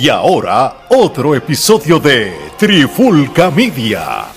Y ahora, otro episodio de Trifulca Media.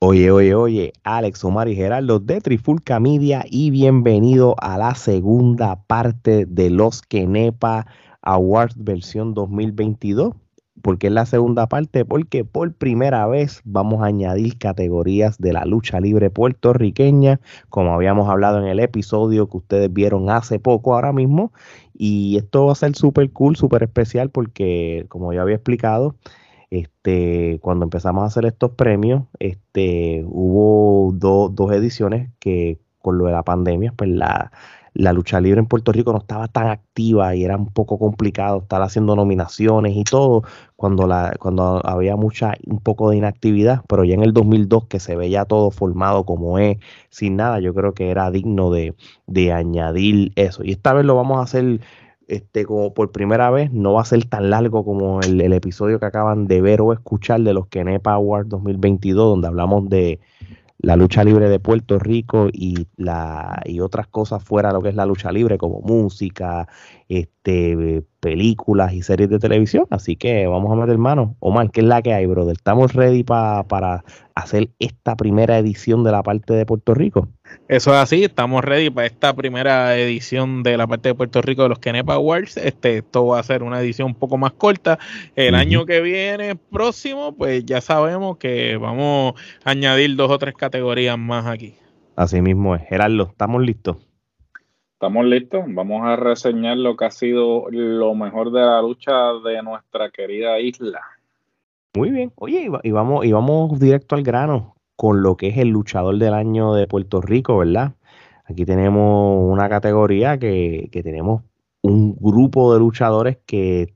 Oye, oye, oye, Alex, Omar y Gerardo de Trifulca Media y bienvenido a la segunda parte de los Kenepa Awards versión 2022. ¿Por qué es la segunda parte? Porque por primera vez vamos a añadir categorías de la lucha libre puertorriqueña, como habíamos hablado en el episodio que ustedes vieron hace poco ahora mismo. Y esto va a ser súper cool, súper especial porque, como ya había explicado, este, cuando empezamos a hacer estos premios, este, hubo dos ediciones que con lo de la pandemia, pues la, la lucha libre en Puerto Rico no estaba tan activa y era un poco complicado estar haciendo nominaciones y todo cuando la cuando había mucha un poco de inactividad, pero ya en el 2002 que se veía todo formado como es, sin nada, yo creo que era digno de, de añadir eso. Y esta vez lo vamos a hacer este, como por primera vez, no va a ser tan largo como el, el episodio que acaban de ver o escuchar de los Kenepa Awards 2022, donde hablamos de la lucha libre de Puerto Rico y la y otras cosas fuera de lo que es la lucha libre como música, este películas y series de televisión, así que vamos a meter mano. Omar, ¿qué es la que hay, brother? ¿Estamos ready para hacer esta primera edición de la parte de Puerto Rico? Eso es así, estamos ready para esta primera edición de la parte de Puerto Rico de los Kenepa Awards. Este, esto va a ser una edición un poco más corta. El año que viene, próximo, pues ya sabemos que vamos a añadir dos o tres categorías más aquí. Así mismo es. Gerardo, ¿estamos listos? Estamos listos. Vamos a reseñar lo que ha sido lo mejor de la lucha de nuestra querida isla. Muy bien. Oye, y vamos, y vamos directo al grano con lo que es el luchador del año de Puerto Rico, ¿verdad? Aquí tenemos una categoría que, que tenemos un grupo de luchadores que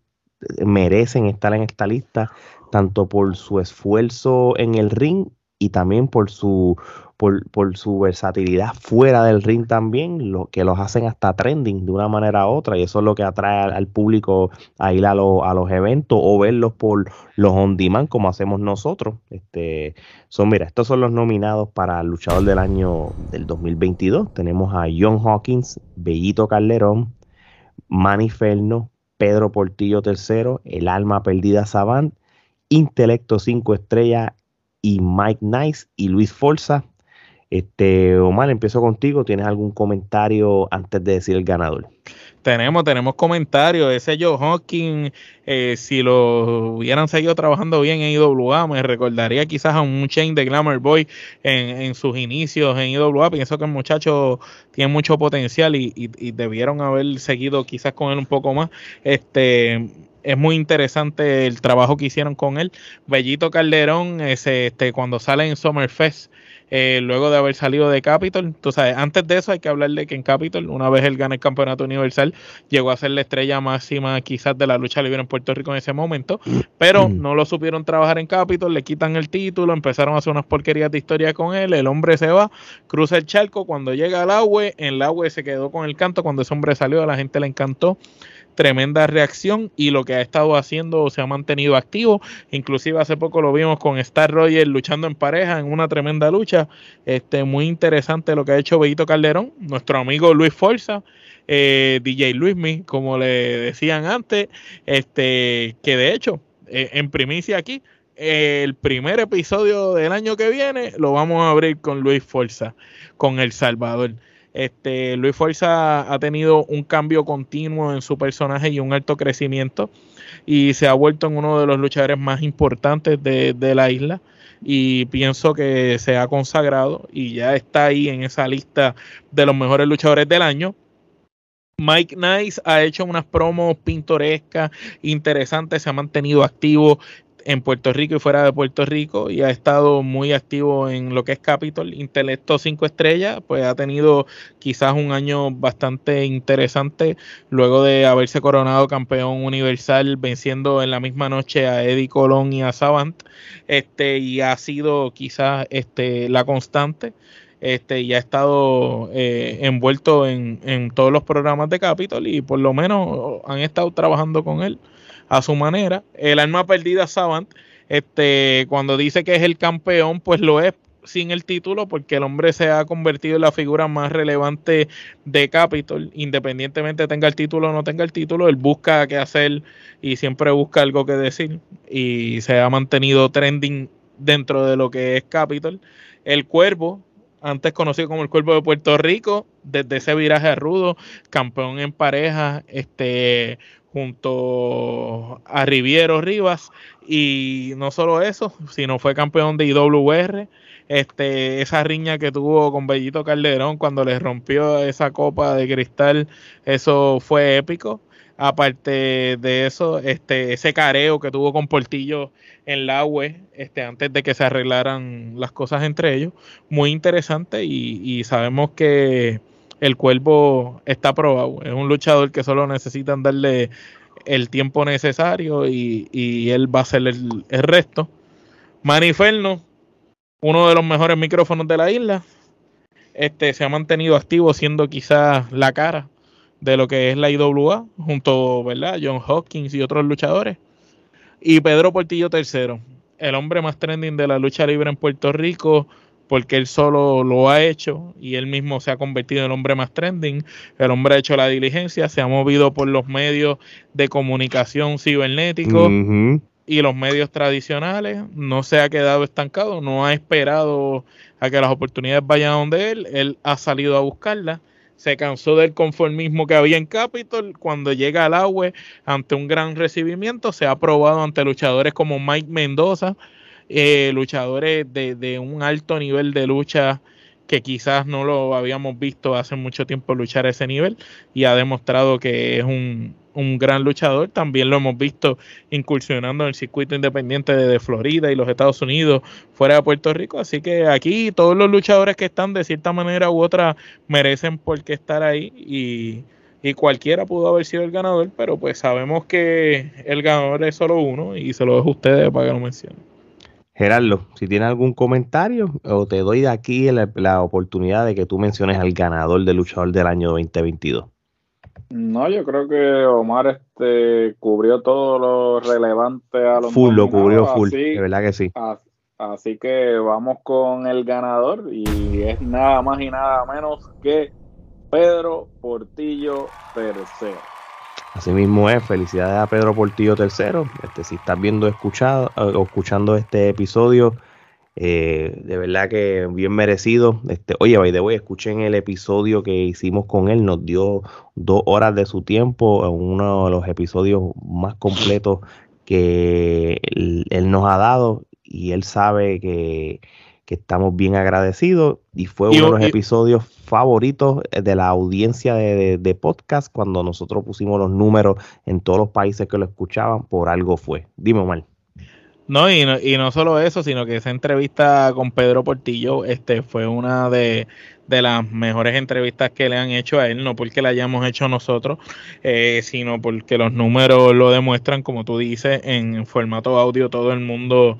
merecen estar en esta lista, tanto por su esfuerzo en el ring y también por su por, su versatilidad fuera del ring también, lo que los hacen hasta trending de una manera u otra, y eso es lo que atrae al, público a ir a, a, los eventos o verlos por los on demand como hacemos nosotros. Este, son, mira, estos son los nominados para luchador del año del 2022. Tenemos a John Hawkins, Bellito Calderón, Manny Ferno, Pedro Portillo III, El Alma Perdida Savant, Intelecto 5 Estrellas y Mike Nice y Luis Forza este, Omar, empiezo contigo. ¿Tienes algún comentario antes de decir el ganador? Tenemos, tenemos comentarios. Ese Joe Hawking, eh, si lo hubieran seguido trabajando bien en IWA, me recordaría quizás a un chain de Glamour Boy en, sus inicios en IWA. Pienso que el muchacho tiene mucho potencial y, debieron haber seguido quizás con él un poco más. Este es muy interesante el trabajo que hicieron con él. Bellito Calderón, ese, este, cuando sale en Summerfest, eh, luego de haber salido de Capitol. Tú sabes, antes de eso hay que hablar de que en Capitol, una vez él gana el campeonato universal, llegó a ser la estrella máxima quizás de la lucha libre en Puerto Rico en ese momento, pero mm. no lo supieron trabajar en Capitol, le quitan el título, empezaron a hacer unas porquerías de historia con él, el hombre se va, cruza el charco, cuando llega al agua, en el agua se quedó con el canto, cuando ese hombre salió a la gente le encantó tremenda reacción y lo que ha estado haciendo se ha mantenido activo. Inclusive hace poco lo vimos con Star Roger luchando en pareja en una tremenda lucha. Este, muy interesante lo que ha hecho Beito Calderón, nuestro amigo Luis Forza. Eh, DJ Luismi, como le decían antes, este, que de hecho, eh, en primicia aquí, el primer episodio del año que viene lo vamos a abrir con Luis Forza, con El Salvador. Este, Luis Fuerza ha tenido un cambio continuo en su personaje y un alto crecimiento y se ha vuelto en uno de los luchadores más importantes de, la isla y pienso que se ha consagrado y ya está ahí en esa lista de los mejores luchadores del año. Mike Nice ha hecho unas promos pintorescas, interesantes, se ha mantenido activo, en Puerto Rico y fuera de Puerto Rico y ha estado muy activo en lo que es Capitol. Intelecto 5 estrellas, pues ha tenido quizás un año bastante interesante luego de haberse coronado campeón universal venciendo en la misma noche a Eddie Colón y a Savant. Este, y ha sido quizás este, la constante. este, y ha estado eh, envuelto en, en, todos los programas de Capitol y por lo menos han estado trabajando con él a su manera. El alma perdida Savant, este, cuando dice que es el campeón, pues lo es sin el título porque el hombre se ha convertido en la figura más relevante de Capitol, independientemente tenga el título o no tenga el título, él busca qué hacer y siempre busca algo que decir y se ha mantenido trending dentro de lo que es Capitol. El Cuervo, antes conocido como el Cuervo de Puerto Rico, desde ese viraje rudo, campeón en pareja, este junto a Riviero Rivas y no solo eso, sino fue campeón de IWR este, esa riña que tuvo con Bellito Calderón cuando le rompió esa copa de cristal, eso fue épico. Aparte de eso, este, ese careo que tuvo con Portillo en la UE, este, antes de que se arreglaran las cosas entre ellos, muy interesante y, sabemos que el cuervo está probado. Es un luchador que solo necesitan darle el tiempo necesario y, él va a hacer el, el resto. Maniferno, uno de los mejores micrófonos de la isla. Este se ha mantenido activo siendo quizás la cara de lo que es la IWA, junto ¿verdad? John Hopkins y otros luchadores. Y Pedro Portillo III, el hombre más trending de la lucha libre en Puerto Rico, porque él solo lo ha hecho y él mismo se ha convertido en el hombre más trending. El hombre ha hecho la diligencia, se ha movido por los medios de comunicación cibernéticos y los medios tradicionales, no se ha quedado estancado, no ha esperado a que las oportunidades vayan a donde él, él ha salido a buscarlas, se cansó del conformismo que había en Capitol, cuando llega al agua ante un gran recibimiento, se ha probado ante luchadores como Mike Mendoza, eh, luchadores de, de un alto nivel de lucha que quizás no lo habíamos visto hace mucho tiempo luchar a ese nivel y ha demostrado que es un, un gran luchador. También lo hemos visto incursionando en el circuito independiente de, Florida y los Estados Unidos, fuera de Puerto Rico. Así que aquí todos los luchadores que están de cierta manera u otra merecen por qué estar ahí y, y cualquiera pudo haber sido el ganador, pero pues sabemos que el ganador es solo uno y se lo dejo a ustedes para que lo mencionen. Gerardo, si tienes algún comentario, o te doy de aquí la, la oportunidad de que tú menciones al ganador del luchador del año 2022. No, yo creo que Omar este cubrió todo lo relevante a los Full, lo cubrió full, de verdad que sí. Así, que vamos con el ganador y es nada más y nada menos que Pedro Portillo tercero. Así mismo es, felicidades a Pedro Portillo tercero. Este, si estás viendo escuchado, o escuchando este episodio, eh, de verdad que bien merecido. Este, oye, by the way, escuchen el episodio que hicimos con él. Nos dio dos horas de su tiempo, uno de los episodios más completos que él, nos ha dado. Y él sabe que, estamos bien agradecidos. Y fue uno de los episodios favoritos de la audiencia de, de, podcast cuando nosotros pusimos los números en todos los países que lo escuchaban. Por algo fue. Dime, mal. No y, no, y no solo eso, sino que esa entrevista con Pedro Portillo este, fue una de, las mejores entrevistas que le han hecho a él, no porque la hayamos hecho nosotros, eh, sino porque los números lo demuestran, como tú dices, en formato audio todo el mundo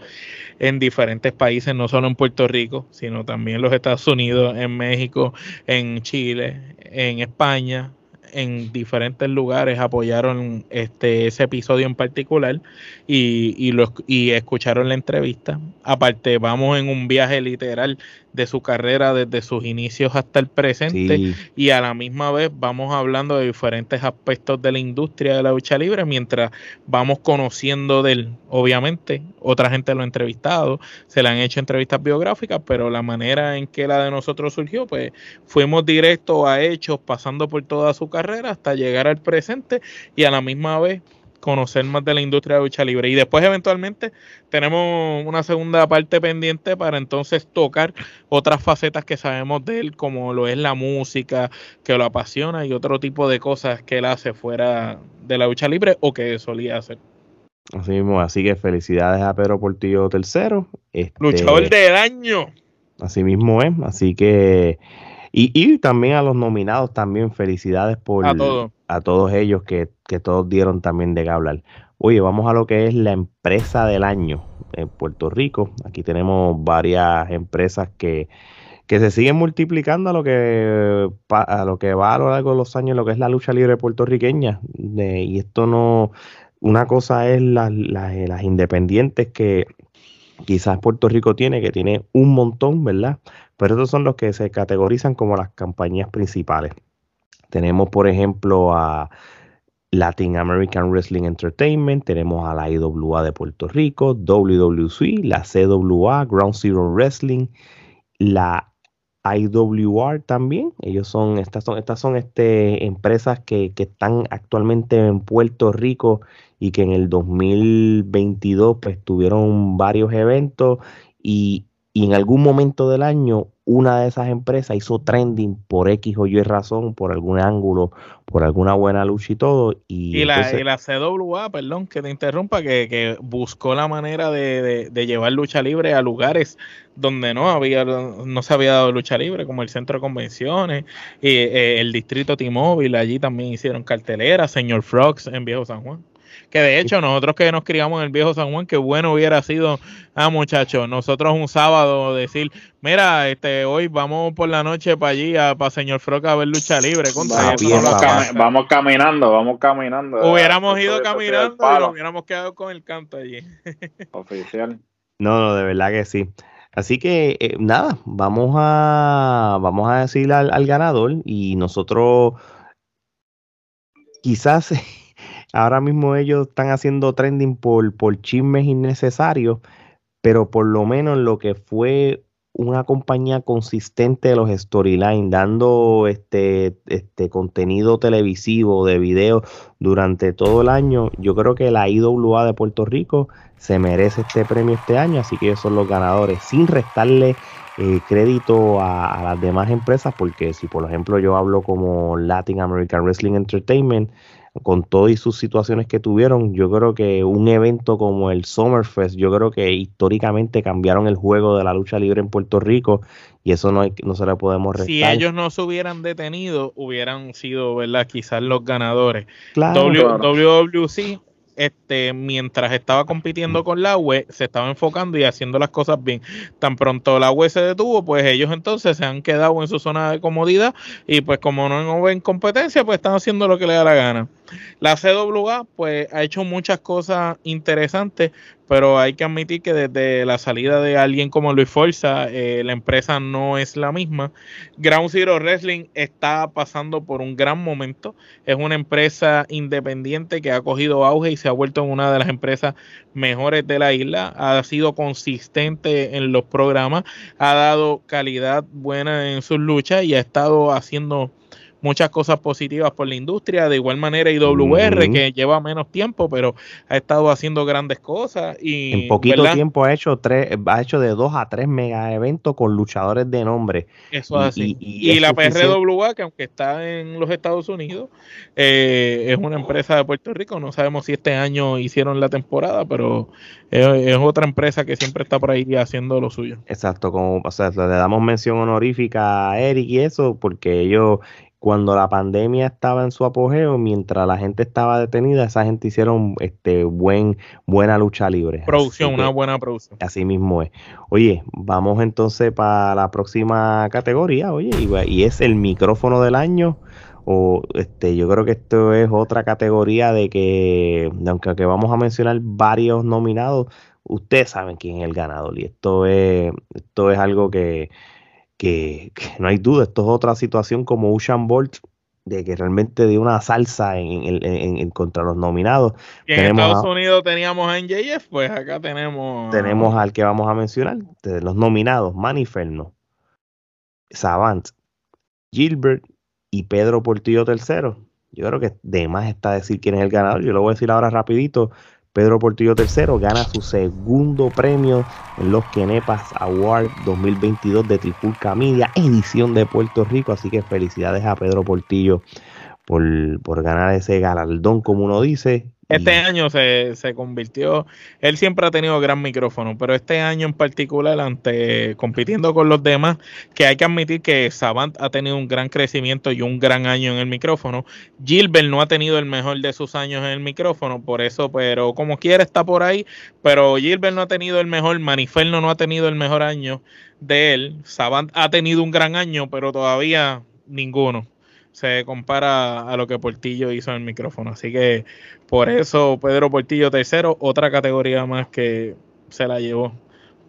en diferentes países, no solo en Puerto Rico, sino también en los Estados Unidos, en México, en Chile, en España, en diferentes lugares apoyaron este ese episodio en particular y, y, los, y escucharon la entrevista. Aparte, vamos en un viaje literal de su carrera desde sus inicios hasta el presente y a la misma vez vamos hablando de diferentes aspectos de la industria de la lucha libre mientras vamos conociendo de él. Obviamente, otra gente lo ha entrevistado, se le han hecho entrevistas biográficas, pero la manera en que la de nosotros surgió, pues fuimos directos a hechos, pasando por toda su carrera hasta llegar al presente y a la misma vez conocer más de la industria de lucha libre. Y después eventualmente tenemos una segunda parte pendiente para entonces tocar otras facetas que sabemos de él, como lo es la música, que lo apasiona y otro tipo de cosas que él hace fuera de la lucha libre o que solía hacer. Así mismo, así que felicidades a Pedro Portillo tercero. Este, Luchador de año. Así mismo es, así que y, y, también a los nominados, también felicidades por a, todos ellos que, todos dieron también de qué hablar. Oye, vamos a lo que es la empresa del año en Puerto Rico. Aquí tenemos varias empresas que, que se siguen multiplicando a lo que a lo que va a lo largo de los años lo que es la lucha libre puertorriqueña y esto no una cosa es las independientes que quizás Puerto Rico tiene que tiene un montón verdad pero estos son los que se categorizan como las compañías principales tenemos por ejemplo a Latin American Wrestling Entertainment, tenemos a la IWA de Puerto Rico, WWC, la CWA, Ground Zero Wrestling, la IWR también. Ellos son, estas son, estas son este, empresas que, que, están actualmente en Puerto Rico y que en el 2022 pues tuvieron varios eventos y, y en algún momento del año una de esas empresas hizo trending por X o Y razón, por algún ángulo, por alguna buena lucha y todo. Y, la, CWA, perdón que te interrumpa, que, buscó la manera de, llevar lucha libre a lugares donde no había no se había dado lucha libre, como el centro de convenciones, y eh, el distrito T-Mobile, allí también hicieron cartelera, señor Frogs en Viejo San Juan. Que de hecho, nosotros que nos criamos en el viejo San Juan, qué bueno hubiera sido, ah, muchachos, nosotros un sábado decir, mira, este, hoy vamos por la noche para allí, a, para Señor Froca a ver lucha libre. vamos, caminando, vamos caminando. Hubiéramos ido caminando y nos hubiéramos quedado con el canto allí. Oficial. No, no, de verdad que sí. Así que eh, nada, vamos a vamos a decir al, al ganador y nosotros quizás ahora mismo ellos están haciendo trending por, por chismes innecesarios, pero por lo menos lo que fue una compañía consistente de los storylines, dando este, este contenido televisivo de video durante todo el año. Yo creo que la IWA de Puerto Rico se merece este premio este año, así que ellos son los ganadores, sin restarle eh, crédito a, a, las demás empresas, porque si por ejemplo yo hablo como Latin American Wrestling Entertainment, con todas sus situaciones que tuvieron, yo creo que un evento como el Summerfest, yo creo que históricamente cambiaron el juego de la lucha libre en Puerto Rico y eso no, hay, no se le podemos restar. Si ellos no se hubieran detenido, hubieran sido, ¿verdad? Quizás los ganadores. Claro. WWC este, mientras estaba compitiendo con la UE, se estaba enfocando y haciendo las cosas bien. Tan pronto la UE se detuvo, pues ellos entonces se han quedado en su zona de comodidad y pues como no ven competencia, pues están haciendo lo que les da la gana. La CWA pues ha hecho muchas cosas interesantes, pero hay que admitir que desde la salida de alguien como Luis Forza, eh, la empresa no es la misma. Ground Zero Wrestling está pasando por un gran momento. Es una empresa independiente que ha cogido auge y se ha vuelto una de las empresas mejores de la isla. Ha sido consistente en los programas, ha dado calidad buena en sus luchas y ha estado haciendo muchas cosas positivas por la industria. De igual manera, IWR, que lleva menos tiempo, pero ha estado haciendo grandes cosas. Y, en poquito tiempo ha hecho tres, ha hecho de dos a tres mega eventos con luchadores de nombre. Eso y, así. Y, la PRWA, que aunque está en los Estados Unidos, eh, es una empresa de Puerto Rico. No sabemos si este año hicieron la temporada, pero es, es, otra empresa que siempre está por ahí haciendo lo suyo. Exacto, como o sea, le damos mención honorífica a Eric y eso, porque ellos cuando la pandemia estaba en su apogeo, mientras la gente estaba detenida, esa gente hicieron este buen buena lucha libre. Producción, una buena producción. Así mismo es. Oye, vamos entonces para la próxima categoría, oye, y, es el micrófono del año. O este, yo creo que esto es otra categoría de que, aunque que vamos a mencionar varios nominados, ustedes saben quién es el ganador. Y esto es, esto es algo que que, no hay duda, esto es otra situación como Usain Bolt, de que realmente dio una salsa en, contra los nominados. en Estados Unidos teníamos a NJF, pues acá tenemos... Tenemos al que vamos a mencionar, de los nominados, Maniferno, Savant, Gilbert y Pedro Portillo III. Yo creo que de más está decir quién es el ganador. Yo lo voy a decir ahora rapidito. Pedro Portillo III gana su segundo premio en los Kenepas Award 2022 de Trifulca Media, edición de Puerto Rico. Así que felicidades a Pedro Portillo por, por ganar ese galardón, como uno dice. Este año se, se, convirtió, él siempre ha tenido gran micrófono, pero este año en particular, ante compitiendo con los demás, que hay que admitir que Savant ha tenido un gran crecimiento y un gran año en el micrófono. Gilbert no ha tenido el mejor de sus años en el micrófono, por eso, pero como quiera está por ahí, pero Gilbert no ha tenido el mejor, Maniferno no ha tenido el mejor año de él, Savant ha tenido un gran año, pero todavía ninguno se compara a lo que Portillo hizo en el micrófono. Así que por eso Pedro Portillo tercero, otra categoría más que se la llevó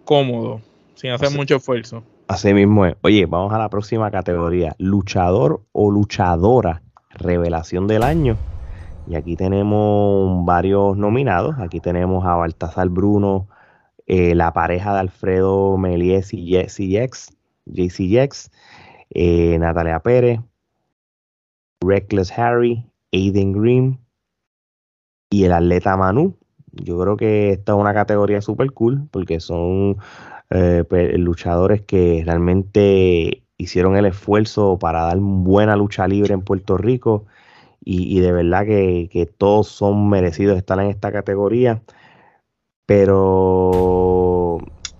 cómodo, sin hacer mucho esfuerzo. Así mismo es. Oye, vamos a la próxima categoría, luchador o luchadora, revelación del año. Y aquí tenemos varios nominados. Aquí tenemos a Baltasar Bruno, eh, la pareja de Alfredo Melies y JC Jex, eh, Natalia Pérez, Reckless Harry, Aiden Green y el atleta Manu. Yo creo que esta es una categoría super cool porque son eh, luchadores que realmente hicieron el esfuerzo para dar buena lucha libre en Puerto Rico y, de verdad que, que, todos son merecidos estar en esta categoría. Pero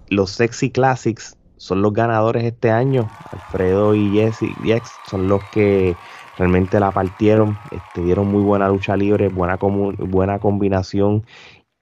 los Sexy Classics son los ganadores este año. Alfredo y Jesse son los que realmente la partieron, este, dieron muy buena lucha libre, buena, buena combinación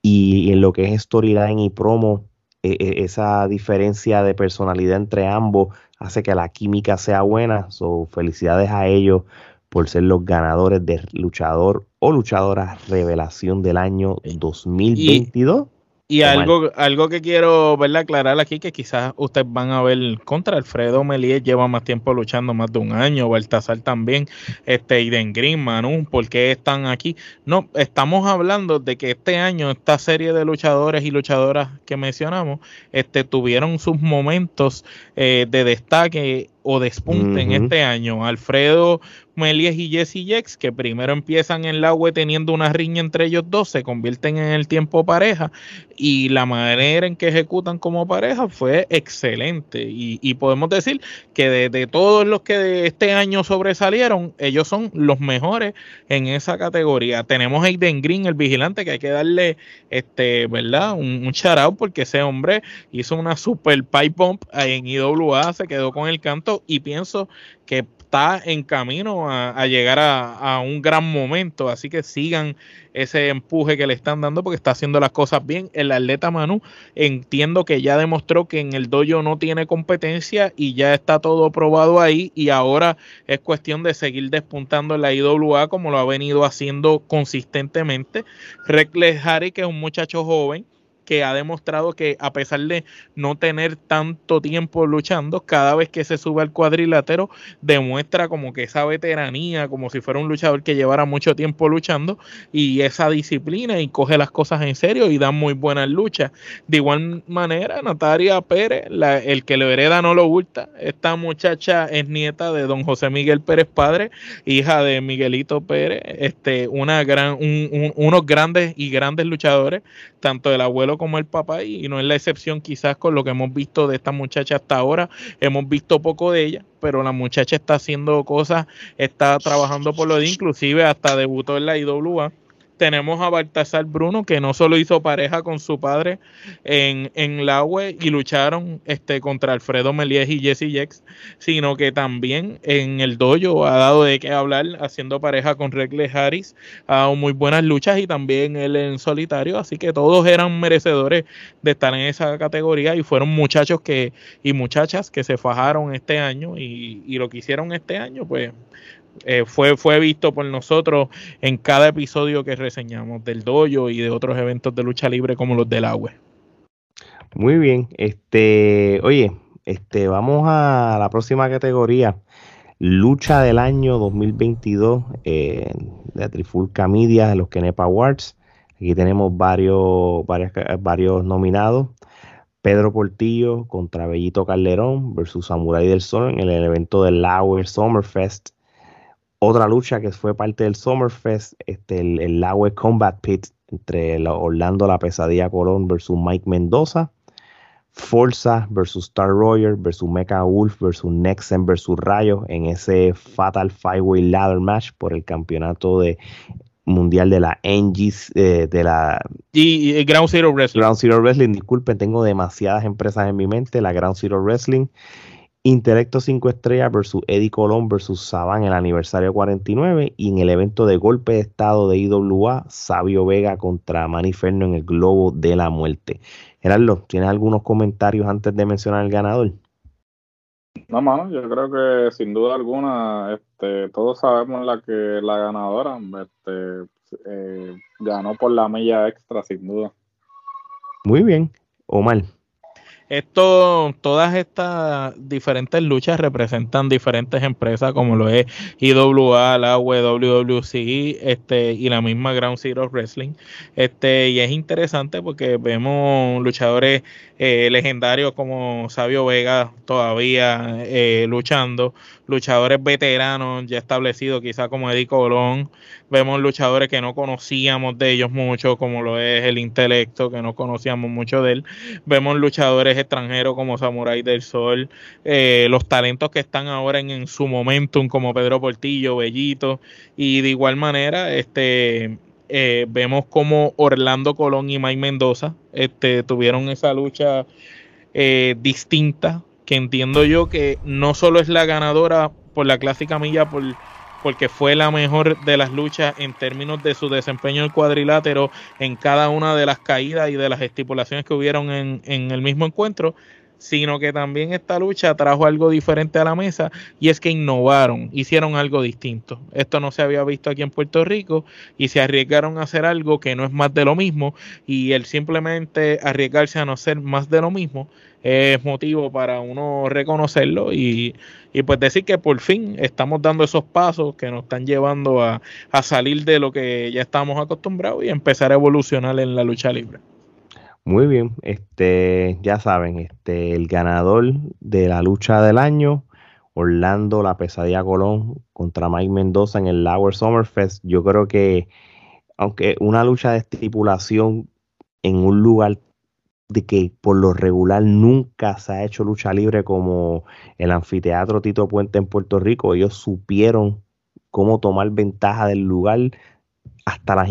y, en lo que es storyline y promo, e, e, esa diferencia de personalidad entre ambos hace que la química sea buena. So, felicidades a ellos por ser los ganadores de luchador o luchadora revelación del año 2022. Y algo, algo que quiero ¿verdad? aclarar aquí, que quizás ustedes van a ver contra Alfredo Melier, lleva más tiempo luchando, más de un año, Baltasar también, este, Iden Green, Manu, ¿por qué están aquí? No, estamos hablando de que este año, esta serie de luchadores y luchadoras que mencionamos, este, tuvieron sus momentos eh, de destaque o despunte en este año. Alfredo Melies y Jesse Jex, que primero empiezan en la web teniendo una riña entre ellos dos, se convierten en el tiempo pareja y la manera en que ejecutan como pareja fue excelente. Y, podemos decir que de, todos los que de este año sobresalieron, ellos son los mejores en esa categoría. Tenemos a Aiden Green, el vigilante, que hay que darle, este, ¿verdad? Un, un shout out porque ese hombre hizo una super pipe bump en IWA, se quedó con el canto y pienso que está en camino a, llegar a, un gran momento. Así que sigan ese empuje que le están dando porque está haciendo las cosas bien. El atleta Manu entiendo que ya demostró que en el dojo no tiene competencia y ya está todo probado ahí y ahora es cuestión de seguir despuntando en la IWA como lo ha venido haciendo consistentemente. Reckless Harry, que es un muchacho joven que ha demostrado que a pesar de no tener tanto tiempo luchando, cada vez que se sube al cuadrilátero demuestra como que esa veteranía, como si fuera un luchador que llevara mucho tiempo luchando y esa disciplina y coge las cosas en serio y da muy buenas luchas. De igual manera, Natalia Pérez, el que le hereda no lo oculta. Esta muchacha es nieta de don José Miguel Pérez padre, hija de Miguelito Pérez, este, una gran, unos grandes y grandes luchadores, tanto del abuelo como el papá y no es la excepción quizás con lo que hemos visto de esta muchacha hasta ahora. Hemos visto poco de ella, pero la muchacha está haciendo cosas, está trabajando por lo de inclusive hasta debutó en la IWA tenemos a Baltasar Bruno, que no solo hizo pareja con su padre en, en la web y lucharon este, contra Alfredo Melies y Jesse Jex, sino que también en el dojo ha dado de qué hablar haciendo pareja con Reckless Harris, ha dado muy buenas luchas y también él en solitario, así que todos eran merecedores de estar en esa categoría y fueron muchachos que y muchachas que se fajaron este año y, y lo que hicieron este año, pues eh, fue, fue visto por nosotros en cada episodio que reseñamos del dojo y de otros eventos de lucha libre como los del agua. Muy bien, este, oye, este, vamos a la próxima categoría, lucha del año 2022 eh, de Trifulca Media, de los Kenepa Awards. Aquí tenemos varios, varios, varios nominados. Pedro Portillo contra Bellito Calderón versus Samurai del Sol en el evento del Lauer Summerfest otra lucha que fue parte del Summerfest, este, el, el Combat Pit entre Orlando La Pesadilla Colón versus Mike Mendoza. Forza versus Star Royer versus Mecha Wolf versus Nexen versus Rayo en ese Fatal Five Way Ladder Match por el campeonato de mundial de la NGs, eh, de la y, Ground Zero Wrestling. Ground Zero Wrestling, disculpen, tengo demasiadas empresas en mi mente, la Ground Zero Wrestling, Intelecto 5 Estrellas versus Eddie Colón versus Saban, el aniversario 49, y en el evento de golpe de estado de IWA, Sabio Vega contra Maniferno en el Globo de la Muerte. Gerardo, ¿tienes algunos comentarios antes de mencionar el ganador? No, mano, yo creo que sin duda alguna, este, todos sabemos la que la ganadora este, eh, ganó por la milla extra, sin duda. Muy bien, Omar. Esto, todas estas diferentes luchas representan diferentes empresas como lo es IWA, la WWC este, y la misma Ground Zero Wrestling. Este, y es interesante porque vemos luchadores eh, legendarios como Sabio Vega todavía eh, luchando, luchadores veteranos ya establecidos, quizá como Eddie Colón, vemos luchadores que no conocíamos de ellos mucho, como lo es el intelecto, que no conocíamos mucho de él, vemos luchadores extranjeros como Samurai del Sol, eh, los talentos que están ahora en, su momentum, como Pedro Portillo, Bellito, y de igual manera, este eh, vemos como Orlando Colón y Mike Mendoza este, tuvieron esa lucha eh, distinta que entiendo yo que no solo es la ganadora por la clásica milla, por, porque fue la mejor de las luchas en términos de su desempeño en cuadrilátero en cada una de las caídas y de las estipulaciones que hubieron en, en el mismo encuentro, sino que también esta lucha trajo algo diferente a la mesa y es que innovaron, hicieron algo distinto. Esto no se había visto aquí en Puerto Rico y se arriesgaron a hacer algo que no es más de lo mismo y el simplemente arriesgarse a no ser más de lo mismo es motivo para uno reconocerlo y, pues decir que por fin estamos dando esos pasos que nos están llevando a, salir de lo que ya estamos acostumbrados y empezar a evolucionar en la lucha libre. Muy bien, este, ya saben, este, el ganador de la lucha del año, Orlando La Pesadilla Colón contra Mike Mendoza en el Lower Summerfest. Yo creo que, aunque una lucha de estipulación en un lugar de que por lo regular nunca se ha hecho lucha libre como el anfiteatro Tito Puente en Puerto Rico. Ellos supieron cómo tomar ventaja del lugar, hasta las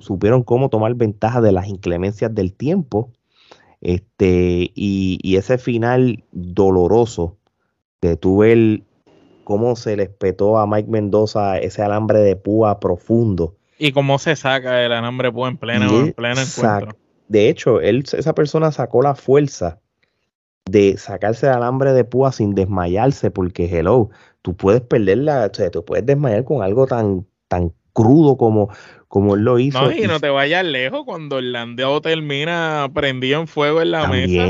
supieron cómo tomar ventaja de las inclemencias del tiempo. Este, y, ese final doloroso de tuve el cómo se les petó a Mike Mendoza ese alambre de púa profundo. Y cómo se saca el alambre de púa en pleno, en pleno encuentro de hecho, él, esa persona sacó la fuerza de sacarse el alambre de púa sin desmayarse, porque hello, tú puedes perder la, o sea, tú puedes desmayar con algo tan, tan crudo como, como él lo hizo. No, y no te vayas lejos cuando el landeo termina prendido en fuego en la mesa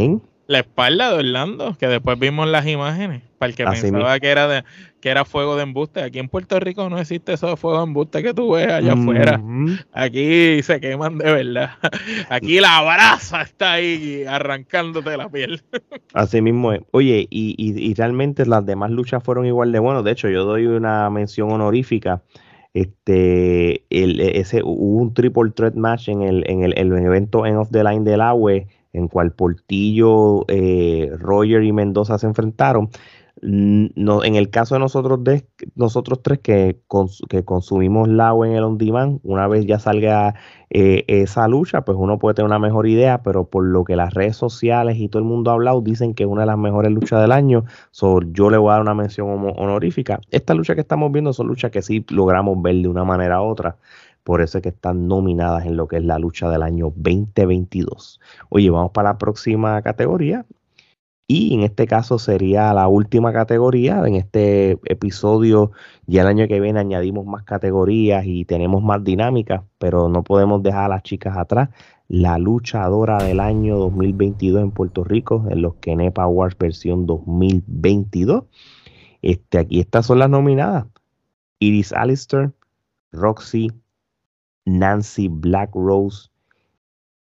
la espalda de Orlando, que después vimos las imágenes, para el que pensaba que era de, que era fuego de embuste. Aquí en Puerto Rico no existe eso de fuego de embuste que tú ves allá afuera. Aquí se queman de verdad. Aquí la brasa está ahí arrancándote la piel. Así mismo es. Oye, y, y, realmente las demás luchas fueron igual de buenas. De hecho, yo doy una mención honorífica este el, ese hubo un triple threat match en el en el, el evento End of the Line del AWE en cual Portillo, eh, Roger y Mendoza se enfrentaron. No, en el caso de nosotros, nosotros tres que, que consumimos en el on demand, una vez ya salga eh, esa lucha, pues uno puede tener una mejor idea, pero por lo que las redes sociales y todo el mundo ha hablado, dicen que es una de las mejores luchas del año. So, yo le voy a dar una mención honorífica. Esta lucha que estamos viendo son luchas que sí logramos ver de una manera u otra. Por eso es que están nominadas en lo que es la lucha del año 2022. Oye, vamos para la próxima categoría. Y en este caso sería la última categoría. En este episodio, ya el año que viene añadimos más categorías y tenemos más dinámicas, pero no podemos dejar a las chicas atrás. La luchadora del año 2022 en Puerto Rico, en los Kenepa Awards versión 2022. Este, aquí estas son las nominadas. Iris Alistair, Roxy, Nancy Black Rose,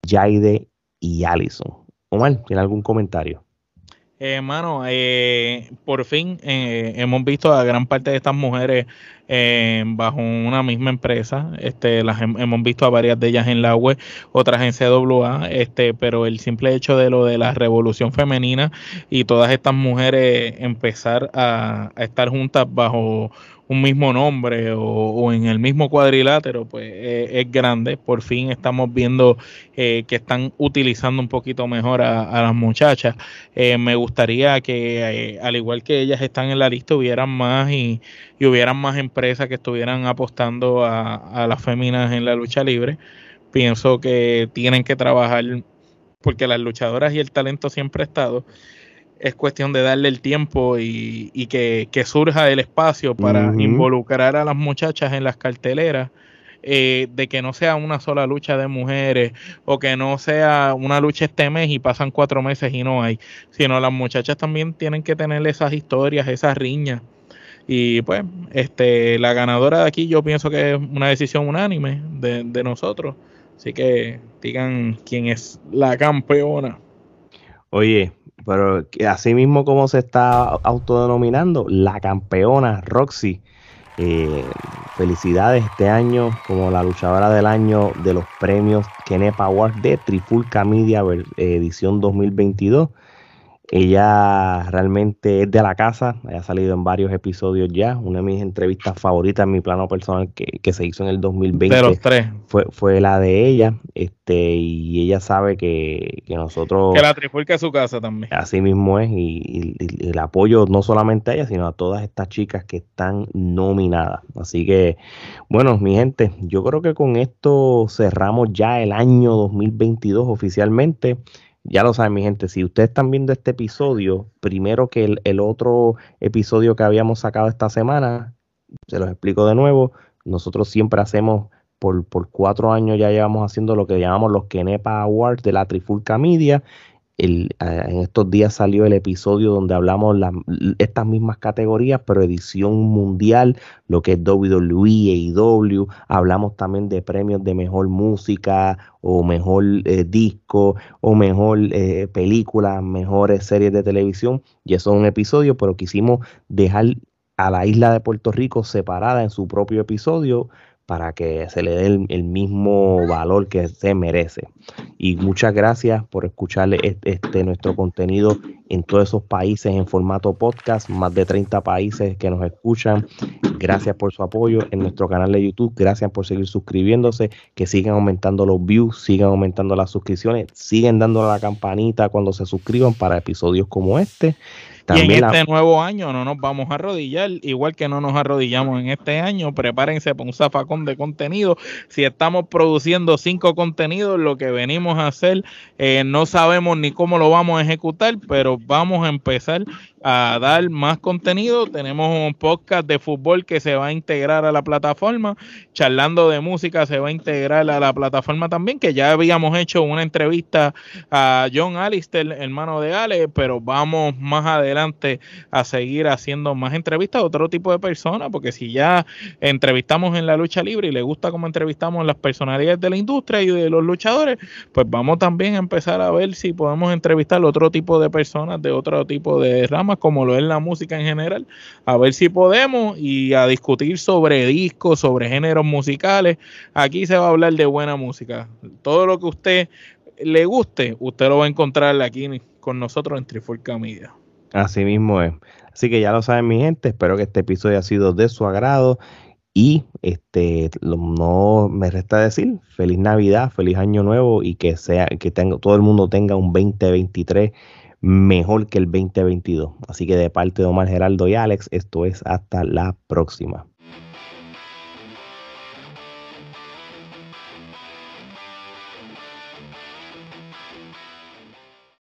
Jaide y Allison. Omar, ¿tiene algún comentario? Hermano, eh, por fin eh, hemos visto a gran parte de estas mujeres eh, bajo una misma empresa. Este, las hemos visto a varias de ellas en la web, otras en CWA, este, pero el simple hecho de lo de la revolución femenina y todas estas mujeres empezar a estar juntas bajo un mismo nombre o, en el mismo cuadrilátero, pues eh, es grande. Por fin estamos viendo eh, que están utilizando un poquito mejor a, las muchachas. me gustaría que, al igual que ellas están en la lista, hubieran más y, hubieran más empresas que estuvieran apostando a, a las féminas en la lucha libre. Pienso que tienen que trabajar porque las luchadoras y el talento siempre ha estado es cuestión de darle el tiempo y, que, surja el espacio para involucrar a las muchachas en las carteleras. Eh, de que no sea una sola lucha de mujeres o que no sea una lucha este mes y pasan cuatro meses y no hay, sino las muchachas también tienen que tener esas historias, esas riñas. Y pues, este, la ganadora de aquí yo pienso que es una decisión unánime de, de nosotros. Así que digan quién es la campeona. Oye, pero así mismo como se está autodenominando, la campeona Roxy. Eh, felicidades este año como la luchadora del año de los premios Kenepa Award de Trifulca Media edición 2022. Ella realmente es de la casa, ha salido en varios episodios ya. Una de mis entrevistas favoritas en mi plano personal que, se hizo en el 2020 de los tres. Fue, fue la de ella. Este, y ella sabe que, nosotros. Que la trifulca es su casa también. Así mismo es. Y, el apoyo no solamente a ella, sino a todas estas chicas que están nominadas. Así que, bueno, mi gente, yo creo que con esto cerramos ya el año 2022 oficialmente. Ya lo saben, mi gente, si ustedes están viendo este episodio, primero que el, otro episodio que habíamos sacado esta semana, se los explico de nuevo, nosotros siempre hacemos, por, por cuatro años ya llevamos haciendo lo que llamamos los Kenepa Awards de la Trifulca Media, el, en estos días salió el episodio donde hablamos estas mismas categorías, pero edición mundial, lo que es WWE, AEW. Hablamos también de premios de mejor música o mejor eh, disco o mejor eh, película, mejores series de televisión. Y eso es un episodio, pero quisimos dejar a la isla de Puerto Rico separada en su propio episodio para que se le dé el, mismo valor que se merece. Y muchas gracias por escucharle este, nuestro contenido en todos esos países en formato podcast, más de 30 países que nos escuchan. Gracias por su apoyo en nuestro canal de YouTube, gracias por seguir suscribiéndose, que sigan aumentando los views, sigan aumentando las suscripciones, siguen dándole la campanita cuando se suscriban para episodios como este y en este nuevo año no nos vamos a arrodillar, igual que no nos arrodillamos en este año. Prepárense para un zafacón de contenido. Si estamos produciendo cinco contenidos, lo que venimos a hacer, eh, no sabemos ni cómo lo vamos a ejecutar, pero vamos a empezar a dar más contenido. Tenemos un podcast de fútbol que se va a integrar a la plataforma. Charlando de música se va a integrar a la plataforma también, que ya habíamos hecho una entrevista a John Alistair, hermano de Ale, pero vamos más adelante a seguir haciendo más entrevistas a otro tipo de personas, porque si ya entrevistamos en la lucha libre y le gusta cómo entrevistamos las personalidades de la industria y de los luchadores, pues vamos también a empezar a ver si podemos entrevistar a otro tipo de personas de otro tipo de ramas como lo es la música en general, a ver si podemos y a discutir sobre discos, sobre géneros musicales. Aquí se va a hablar de buena música. Todo lo que usted le guste, usted lo va a encontrar aquí con nosotros en Trifulca Media. Así mismo es. Así que ya lo saben mi gente, espero que este episodio haya sido de su agrado y este no me resta decir feliz Navidad, feliz Año Nuevo y que sea que tenga, todo el mundo tenga un 2023 mejor que el 2022. Así que de parte de Omar Geraldo y Alex, esto es hasta la próxima.